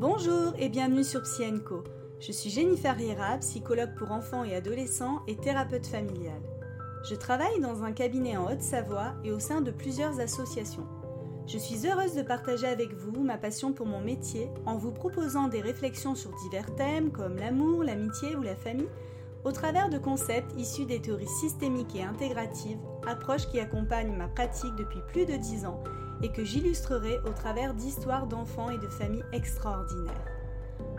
Bonjour et bienvenue sur Psyenco. Je suis Jennifer Riera, psychologue pour enfants et adolescents et thérapeute familiale. Je travaille dans un cabinet en Haute-Savoie et au sein de plusieurs associations. Je suis heureuse de partager avec vous ma passion pour mon métier en vous proposant des réflexions sur divers thèmes comme l'amour, l'amitié ou la famille au travers de concepts issus des théories systémiques et intégratives, approches qui accompagnent ma pratique depuis plus de 10 ans et que j'illustrerai au travers d'histoires d'enfants et de familles extraordinaires.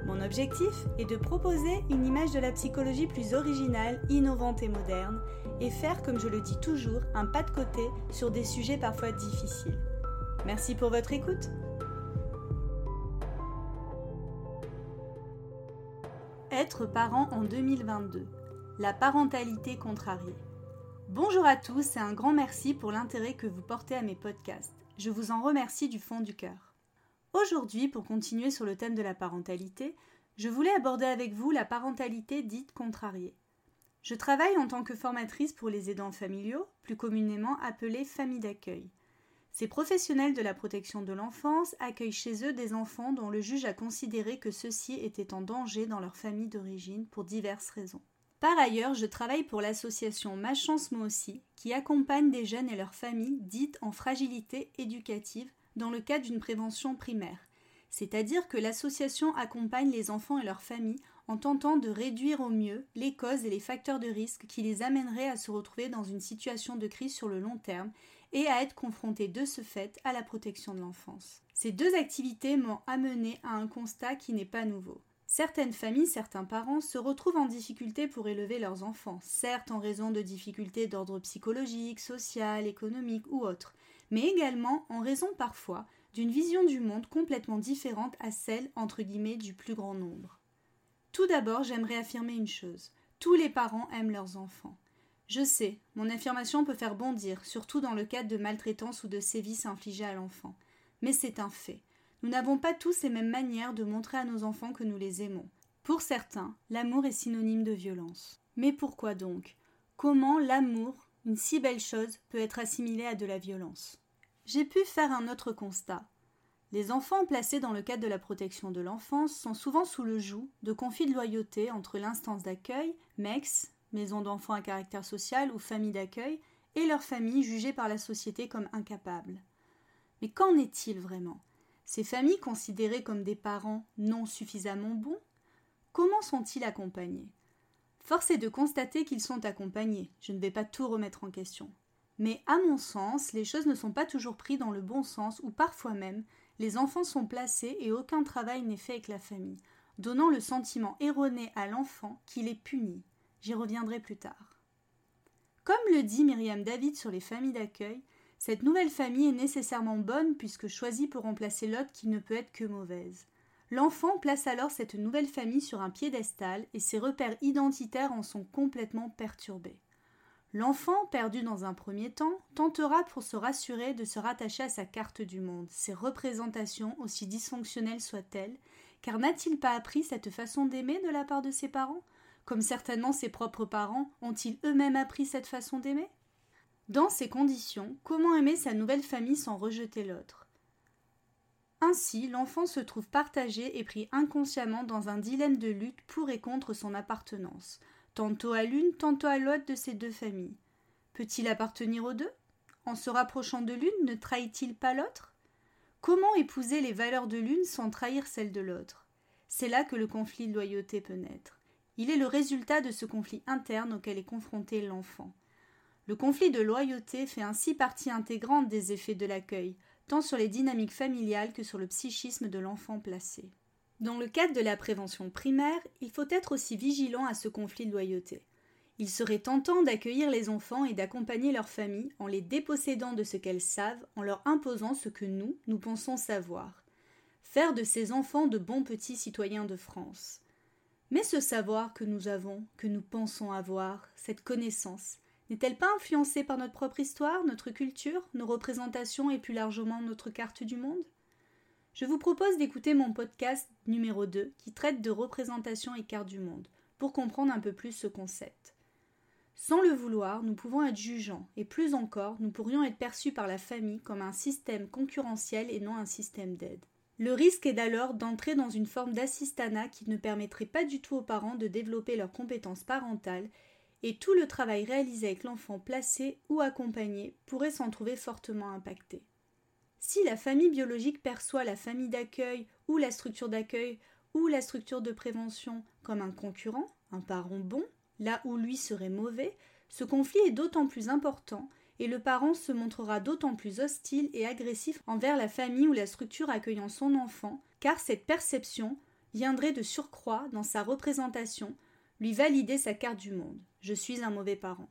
Mon objectif est de proposer une image de la psychologie plus originale, innovante et moderne, et faire, comme je le dis toujours, un pas de côté sur des sujets parfois difficiles. Merci pour votre écoute. Être parent en 2022. La parentalité contrariée. Bonjour à tous et un grand merci pour l'intérêt que vous portez à mes podcasts. Je vous en remercie du fond du cœur. Aujourd'hui, pour continuer sur le thème de la parentalité, je voulais aborder avec vous la parentalité dite contrariée. Je travaille en tant que formatrice pour les aidants familiaux, plus communément appelés familles d'accueil. Ces professionnels de la protection de l'enfance accueillent chez eux des enfants dont le juge a considéré que ceux-ci étaient en danger dans leur famille d'origine pour diverses raisons. Par ailleurs, je travaille pour l'association Ma Chance Moi aussi, qui accompagne des jeunes et leurs familles dites en fragilité éducative dans le cadre d'une prévention primaire. C'est-à-dire que l'association accompagne les enfants et leurs familles en tentant de réduire au mieux les causes et les facteurs de risque qui les amèneraient à se retrouver dans une situation de crise sur le long terme et à être confrontés de ce fait à la protection de l'enfance. Ces deux activités m'ont amené à un constat qui n'est pas nouveau. Certaines familles, certains parents se retrouvent en difficulté pour élever leurs enfants, certes en raison de difficultés d'ordre psychologique, social, économique ou autre, mais également en raison parfois d'une vision du monde complètement différente à celle entre guillemets du plus grand nombre. Tout d'abord, j'aimerais affirmer une chose. Tous les parents aiment leurs enfants. Je sais, mon affirmation peut faire bondir, surtout dans le cadre de maltraitance ou de sévices infligés à l'enfant. Mais c'est un fait. Nous n'avons pas tous les mêmes manières de montrer à nos enfants que nous les aimons. Pour certains, l'amour est synonyme de violence. Mais pourquoi donc? Comment l'amour, une si belle chose, peut être assimilé à de la violence? J'ai pu faire un autre constat. Les enfants placés dans le cadre de la protection de l'enfance sont souvent sous le joug de conflits de loyauté entre l'instance d'accueil, MEX, maison d'enfants à caractère social ou famille d'accueil, et leurs familles jugées par la société comme incapables. Mais qu'en est-il vraiment? Ces familles considérées comme des parents non suffisamment bons Comment sont-ils accompagnés? Force est de constater qu'ils sont accompagnés, je ne vais pas tout remettre en question. Mais à mon sens, les choses ne sont pas toujours prises dans le bon sens ou parfois même, les enfants sont placés et aucun travail n'est fait avec la famille, donnant le sentiment erroné à l'enfant qu'il est puni. J'y reviendrai plus tard. Comme le dit Myriam David sur les familles d'accueil, cette nouvelle famille est nécessairement bonne puisque choisie pour remplacer l'autre qui ne peut être que mauvaise. L'enfant place alors cette nouvelle famille sur un piédestal et ses repères identitaires en sont complètement perturbés. L'enfant, perdu dans un premier temps, tentera pour se rassurer de se rattacher à sa carte du monde, ses représentations, aussi dysfonctionnelles soient-elles, car n'a-t-il pas appris cette façon d'aimer de la part de ses parents? Comme certainement ses propres parents, ont-ils eux-mêmes appris cette façon d'aimer? Dans ces conditions, comment aimer sa nouvelle famille sans rejeter l'autre? Ainsi, l'enfant se trouve partagé et pris inconsciemment dans un dilemme de lutte pour et contre son appartenance, tantôt à l'une, tantôt à l'autre de ces deux familles. Peut-il appartenir aux deux? En se rapprochant de l'une, ne trahit-il pas l'autre? Comment épouser les valeurs de l'une sans trahir celles de l'autre? C'est là que le conflit de loyauté peut naître. Il est le résultat de ce conflit interne auquel est confronté l'enfant. Le conflit de loyauté fait ainsi partie intégrante des effets de l'accueil, tant sur les dynamiques familiales que sur le psychisme de l'enfant placé. Dans le cadre de la prévention primaire, il faut être aussi vigilant à ce conflit de loyauté. Il serait tentant d'accueillir les enfants et d'accompagner leurs familles en les dépossédant de ce qu'elles savent, en leur imposant ce que nous, nous pensons savoir. Faire de ces enfants de bons petits citoyens de France. Mais ce savoir que nous avons, que nous pensons avoir, cette connaissance, n'est-elle pas influencée par notre propre histoire, notre culture, nos représentations et plus largement notre carte du monde? Je vous propose d'écouter mon podcast numéro 2 qui traite de représentation et carte du monde, pour comprendre un peu plus ce concept. Sans le vouloir, nous pouvons être jugeants, et plus encore, nous pourrions être perçus par la famille comme un système concurrentiel et non un système d'aide. Le risque est alors d'entrer dans une forme d'assistanat qui ne permettrait pas du tout aux parents de développer leurs compétences parentales et tout le travail réalisé avec l'enfant placé ou accompagné pourrait s'en trouver fortement impacté. Si la famille biologique perçoit la famille d'accueil ou la structure d'accueil ou la structure de prévention comme un concurrent, un parent bon, là où lui serait mauvais, ce conflit est d'autant plus important et le parent se montrera d'autant plus hostile et agressif envers la famille ou la structure accueillant son enfant, car cette perception viendrait de surcroît dans sa représentation lui valider sa carte du monde. Je suis un mauvais parent.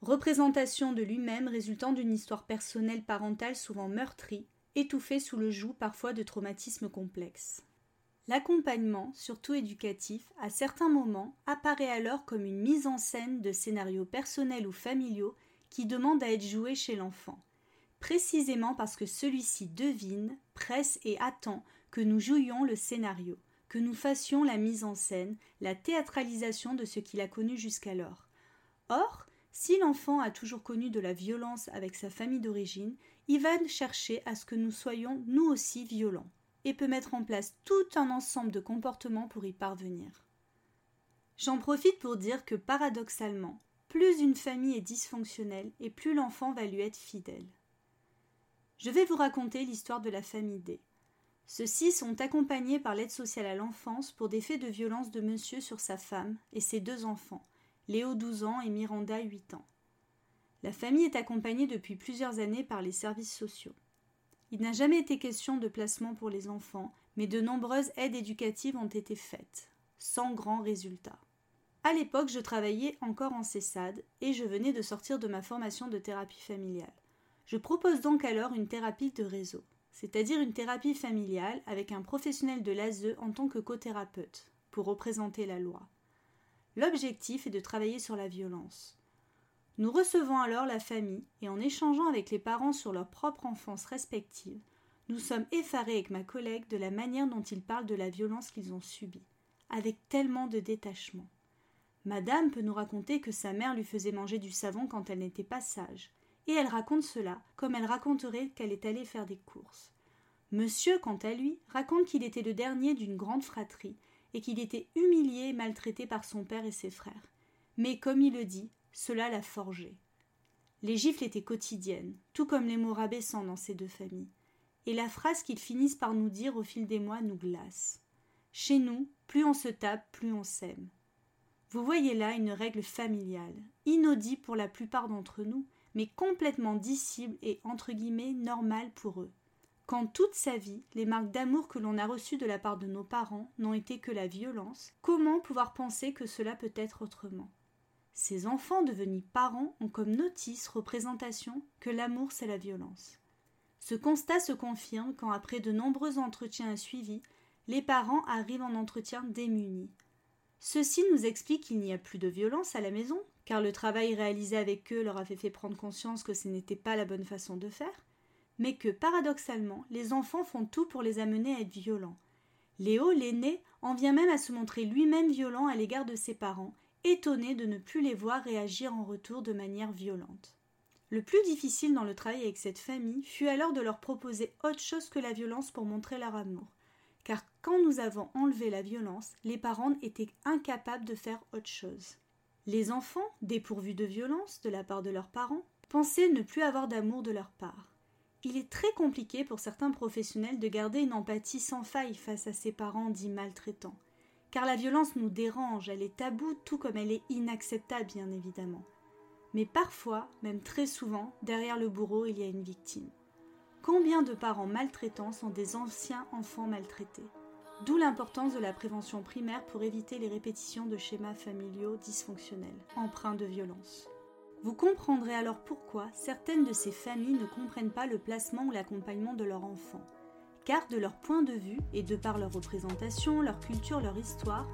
Représentation de lui-même résultant d'une histoire personnelle parentale souvent meurtrie, étouffée sous le joug parfois de traumatismes complexes. L'accompagnement, surtout éducatif, à certains moments, apparaît alors comme une mise en scène de scénarios personnels ou familiaux qui demandent à être joués chez l'enfant, précisément parce que celui-ci devine, presse et attend que nous jouions le scénario, nous fassions la mise en scène, la théâtralisation de ce qu'il a connu jusqu'alors. Or, si l'enfant a toujours connu de la violence avec sa famille d'origine, il va chercher à ce que nous soyons nous aussi violents et peut mettre en place tout un ensemble de comportements pour y parvenir. J'en profite pour dire que paradoxalement, plus une famille est dysfonctionnelle et plus l'enfant va lui être fidèle. Je vais vous raconter l'histoire de la famille D. Ceux-ci sont accompagnés par l'aide sociale à l'enfance pour des faits de violence de monsieur sur sa femme et ses deux enfants, Léo 12 ans et Miranda 8 ans. La famille est accompagnée depuis plusieurs années par les services sociaux. Il n'a jamais été question de placement pour les enfants, mais de nombreuses aides éducatives ont été faites, sans grand résultat. À l'époque, je travaillais encore en CESAD et je venais de sortir de ma formation de thérapie familiale. Je propose donc alors une thérapie de réseau, c'est-à-dire une thérapie familiale avec un professionnel de l'ASE en tant que co-thérapeute, pour représenter la loi. L'objectif est de travailler sur la violence. Nous recevons alors la famille et en échangeant avec les parents sur leur propre enfance respective, nous sommes effarés avec ma collègue de la manière dont ils parlent de la violence qu'ils ont subie, avec tellement de détachement. Madame peut nous raconter que sa mère lui faisait manger du savon quand elle n'était pas sage, et elle raconte cela comme elle raconterait qu'elle est allée faire des courses. Monsieur, quant à lui, raconte qu'il était le dernier d'une grande fratrie et qu'il était humilié et maltraité par son père et ses frères. Mais comme il le dit, cela l'a forgé. Les gifles étaient quotidiennes, tout comme les mots rabaissants dans ces deux familles. Et la phrase qu'ils finissent par nous dire au fil des mois nous glace. Chez nous, plus on se tape, plus on s'aime. Vous voyez là une règle familiale, inaudible pour la plupart d'entre nous, mais complètement dissible et entre guillemets normale pour eux. Quand toute sa vie, les marques d'amour que l'on a reçues de la part de nos parents n'ont été que la violence, comment pouvoir penser que cela peut être autrement? Ces enfants devenus parents ont comme notice représentation que l'amour c'est la violence. Ce constat se confirme quand après de nombreux entretiens et suivis, les parents arrivent en entretien démunis. Ceci nous explique qu'il n'y a plus de violence à la maison, car le travail réalisé avec eux leur avait fait prendre conscience que ce n'était pas la bonne façon de faire, mais que paradoxalement, les enfants font tout pour les amener à être violents. Léo, l'aîné, en vient même à se montrer lui-même violent à l'égard de ses parents, étonné de ne plus les voir réagir en retour de manière violente. Le plus difficile dans le travail avec cette famille fut alors de leur proposer autre chose que la violence pour montrer leur amour. Car quand nous avons enlevé la violence, les parents étaient incapables de faire autre chose. Les enfants, dépourvus de violence de la part de leurs parents, pensaient ne plus avoir d'amour de leur part. Il est très compliqué pour certains professionnels de garder une empathie sans faille face à ces parents dits maltraitants car la violence nous dérange, elle est taboue tout comme elle est inacceptable bien évidemment. Mais parfois, même très souvent, derrière le bourreau, il y a une victime. Combien de parents maltraitants sont des anciens enfants maltraités D'où l'importance de la prévention primaire pour éviter les répétitions de schémas familiaux dysfonctionnels, empreints de violence. Vous comprendrez alors pourquoi certaines de ces familles ne comprennent pas le placement ou l'accompagnement de leur enfant, car de leur point de vue et de par leur représentation, leur culture, leur histoire,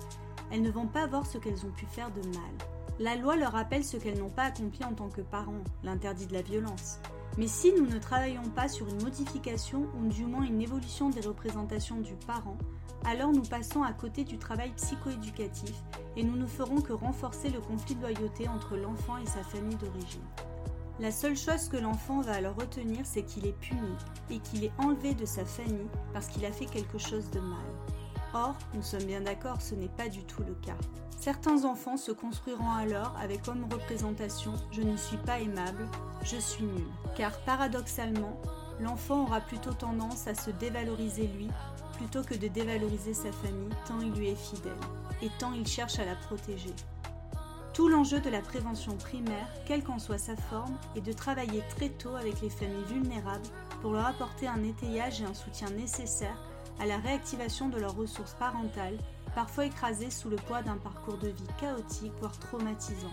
elles ne vont pas voir ce qu'elles ont pu faire de mal. La loi leur rappelle ce qu'elles n'ont pas accompli en tant que parents, l'interdit de la violence. Mais si nous ne travaillons pas sur une modification ou du moins une évolution des représentations du parent, alors nous passons à côté du travail psychoéducatif et nous ne ferons que renforcer le conflit de loyauté entre l'enfant et sa famille d'origine. La seule chose que l'enfant va alors retenir, c'est qu'il est puni et qu'il est enlevé de sa famille parce qu'il a fait quelque chose de mal. Or, nous sommes bien d'accord, ce n'est pas du tout le cas. Certains enfants se construiront alors avec comme représentation je ne suis pas aimable, je suis nul. Car paradoxalement, l'enfant aura plutôt tendance à se dévaloriser lui plutôt que de dévaloriser sa famille tant il lui est fidèle et tant il cherche à la protéger. Tout l'enjeu de la prévention primaire, quelle qu'en soit sa forme, est de travailler très tôt avec les familles vulnérables pour leur apporter un étayage et un soutien nécessaires à la réactivation de leurs ressources parentales, parfois écrasées sous le poids d'un parcours de vie chaotique, voire traumatisant,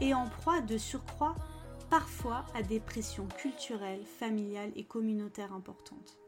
et en proie de surcroît parfois à des pressions culturelles, familiales et communautaires importantes.